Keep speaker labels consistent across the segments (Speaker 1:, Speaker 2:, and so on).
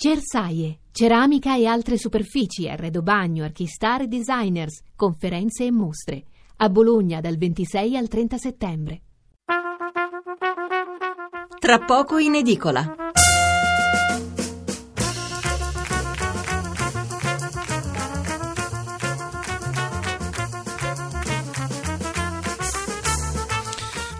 Speaker 1: Cersaie, ceramica e altre superfici, arredo bagno, archistar e designers, conferenze e mostre. A Bologna dal 26 al 30 settembre.
Speaker 2: Tra poco in edicola.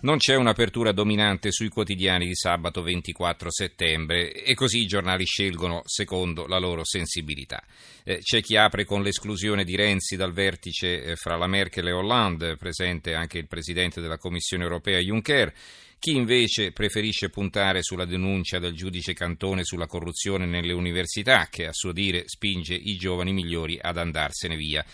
Speaker 3: Non c'è un'apertura dominante sui quotidiani di sabato 24 settembre e così i giornali scelgono secondo la loro sensibilità. Eh, c'è chi apre con l'esclusione di Renzi dal vertice eh, fra la Merkel e Hollande, presente anche il presidente della Commissione europea Juncker. Chi invece preferisce puntare sulla denuncia del giudice Cantone sulla corruzione nelle università, che a suo dire spinge i giovani migliori ad andarsene via.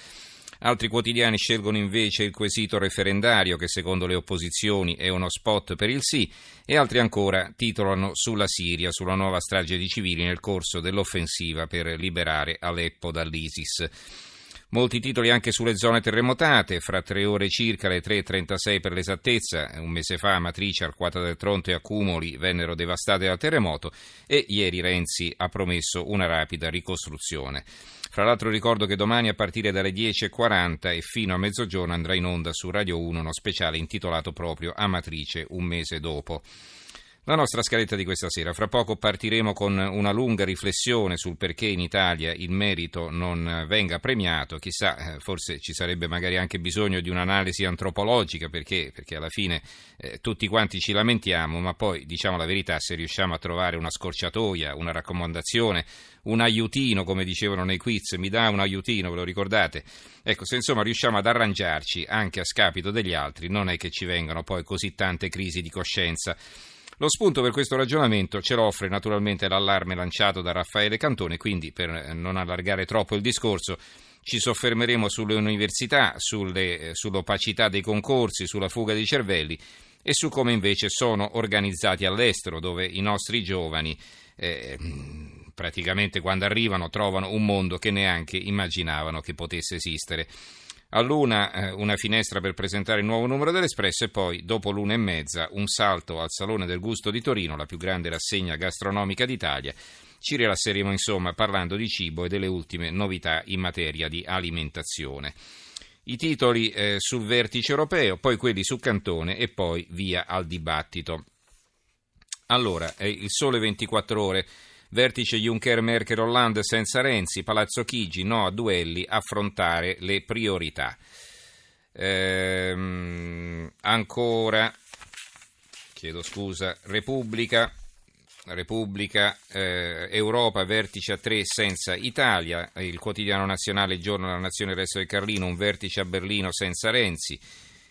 Speaker 3: Altri quotidiani scelgono invece il quesito referendario che secondo le opposizioni è uno spot per il sì e altri ancora titolano sulla Siria, sulla nuova strage di civili nel corso dell'offensiva per liberare Aleppo dall'ISIS. Molti titoli anche sulle zone terremotate, fra tre ore circa, le 3.36 per l'esattezza, un mese fa Matrice, Arquata del Tronto e Accumoli vennero devastate dal terremoto e ieri Renzi ha promesso una rapida ricostruzione. Fra l'altro ricordo che domani a partire dalle 10.40 e fino a mezzogiorno andrà in onda su Radio 1 uno speciale intitolato proprio Amatrice un mese dopo. La nostra scaletta di questa sera. Fra poco partiremo con una lunga riflessione sul perché in Italia il merito non venga premiato. Chissà, eh, forse ci sarebbe magari anche bisogno di un'analisi antropologica perché, perché alla fine eh, tutti quanti ci lamentiamo, ma poi diciamo la verità, se riusciamo a trovare una scorciatoia, una raccomandazione, un aiutino, come dicevano nei quiz, mi dà un aiutino, ve lo ricordate? Ecco, se insomma riusciamo ad arrangiarci anche a scapito degli altri, non è che ci vengano poi così tante crisi di coscienza. Lo spunto per questo ragionamento ce lo offre naturalmente l'allarme lanciato da Raffaele Cantone, quindi per non allargare troppo il discorso ci soffermeremo sulle università, sulle, eh, sull'opacità dei concorsi, sulla fuga dei cervelli e su come invece sono organizzati all'estero, dove i nostri giovani eh, praticamente quando arrivano trovano un mondo che neanche immaginavano che potesse esistere. All'una eh, una finestra per presentare il nuovo numero dell'Espresso e poi, dopo l'una e mezza, un salto al Salone del Gusto di Torino, la più grande rassegna gastronomica d'Italia. Ci rilasseremo insomma parlando di cibo e delle ultime novità in materia di alimentazione. I titoli eh, sul vertice europeo, poi quelli su Cantone e poi via al dibattito. Allora, eh, il sole 24 ore. Vertice Juncker, Merkel, Hollande senza Renzi, Palazzo Chigi, no a duelli, affrontare le priorità. Ehm, ancora, chiedo scusa, Repubblica, Repubblica, eh, Europa, vertice a tre senza Italia, il quotidiano nazionale, giorno della nazione, il resto del Carlino, un vertice a Berlino senza Renzi.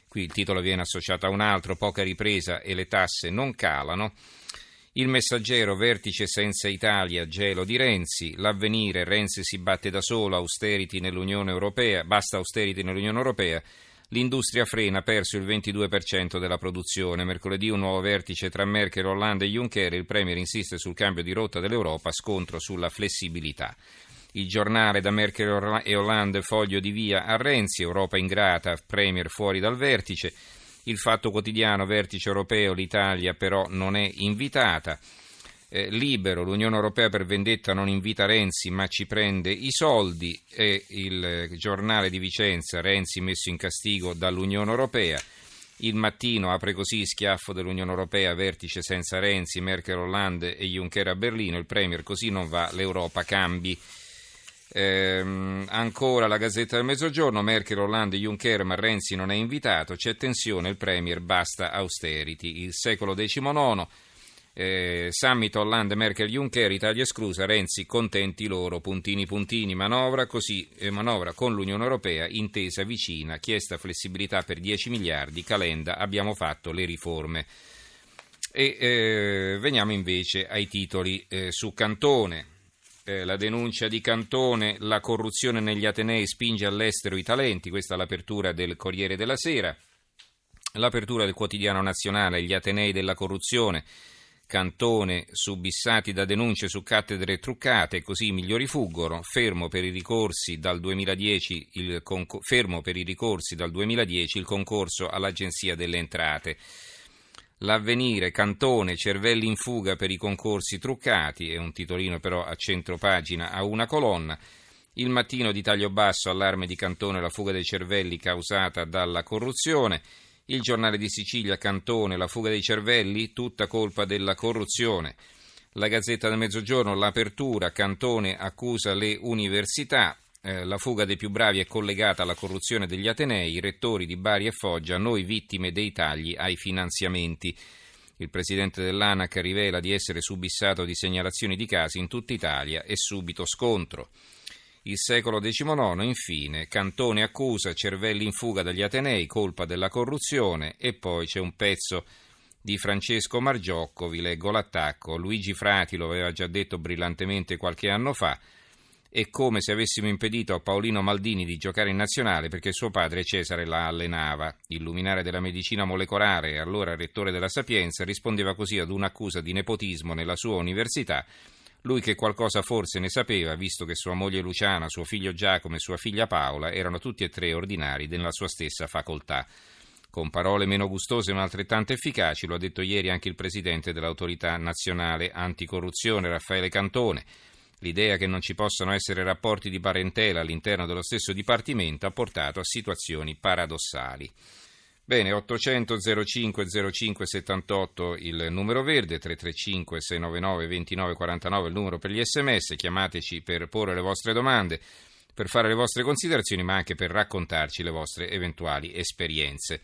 Speaker 3: Qui il titolo viene associato a un altro, poca ripresa e le tasse non calano. Il messaggero vertice senza Italia, gelo di Renzi, l'avvenire Renzi si batte da solo, austerity nell'Unione Europea, basta austerity nell'Unione Europea, l'industria frena, perso il 22% della produzione, mercoledì un nuovo vertice tra Merkel, Hollande e Juncker, il Premier insiste sul cambio di rotta dell'Europa, scontro sulla flessibilità. Il giornale da Merkel e Hollande foglio di via a Renzi, Europa ingrata, Premier fuori dal vertice. Il Fatto Quotidiano, vertice europeo, l'Italia però non è invitata. Eh, libero, l'Unione Europea per vendetta non invita Renzi ma ci prende i soldi e il giornale di Vicenza, Renzi messo in castigo dall'Unione Europea. Il mattino apre così schiaffo dell'Unione Europea, vertice senza Renzi, Merkel, Hollande e Juncker a Berlino, il Premier così non va, l'Europa cambi. Ehm, ancora la Gazzetta del Mezzogiorno, Merkel, Hollande, Juncker, ma Renzi non è invitato, c'è tensione, il Premier basta austerity. Il secolo XIX, eh, summit Hollande, Merkel, Juncker, Italia esclusa, Renzi contenti loro, puntini puntini, manovra, così, eh, manovra con l'Unione Europea, intesa vicina, chiesta flessibilità per 10 miliardi, Calenda, abbiamo fatto le riforme. E eh, veniamo invece ai titoli eh, su Cantone eh, la denuncia di Cantone, la corruzione negli Atenei spinge all'estero i talenti, questa è l'apertura del Corriere della Sera, l'apertura del quotidiano nazionale, gli Atenei della corruzione, Cantone subissati da denunce su cattedre truccate, così i migliori fuggono, fermo per i ricorsi dal 2010 il, conco- dal 2010 il concorso all'Agenzia delle Entrate. L'avvenire, Cantone, cervelli in fuga per i concorsi truccati, è un titolino però a centro pagina a una colonna. Il mattino di taglio basso, allarme di Cantone, la fuga dei cervelli causata dalla corruzione. Il giornale di Sicilia, Cantone, la fuga dei cervelli, tutta colpa della corruzione. La Gazzetta del Mezzogiorno, l'apertura, Cantone accusa le università. Eh, la fuga dei più bravi è collegata alla corruzione degli Atenei, i rettori di Bari e Foggia, noi vittime dei tagli ai finanziamenti. Il presidente dell'ANAC rivela di essere subissato di segnalazioni di casi in tutta Italia e subito scontro. Il secolo XIX, infine, Cantone accusa cervelli in fuga dagli Atenei, colpa della corruzione, e poi c'è un pezzo di Francesco Margiocco, vi leggo l'attacco. Luigi Frati lo aveva già detto brillantemente qualche anno fa. È come se avessimo impedito a Paolino Maldini di giocare in nazionale perché suo padre Cesare la allenava. Il luminare della medicina molecolare e allora rettore della Sapienza rispondeva così ad un'accusa di nepotismo nella sua università lui che qualcosa forse ne sapeva, visto che sua moglie Luciana, suo figlio Giacomo e sua figlia Paola erano tutti e tre ordinari nella sua stessa facoltà. Con parole meno gustose ma altrettanto efficaci, lo ha detto ieri anche il presidente dell'autorità nazionale anticorruzione, Raffaele Cantone. L'idea che non ci possano essere rapporti di parentela all'interno dello stesso dipartimento ha portato a situazioni paradossali. Bene, 800 05 05 78 il numero verde, 335 699 2949 il numero per gli sms, chiamateci per porre le vostre domande, per fare le vostre considerazioni, ma anche per raccontarci le vostre eventuali esperienze.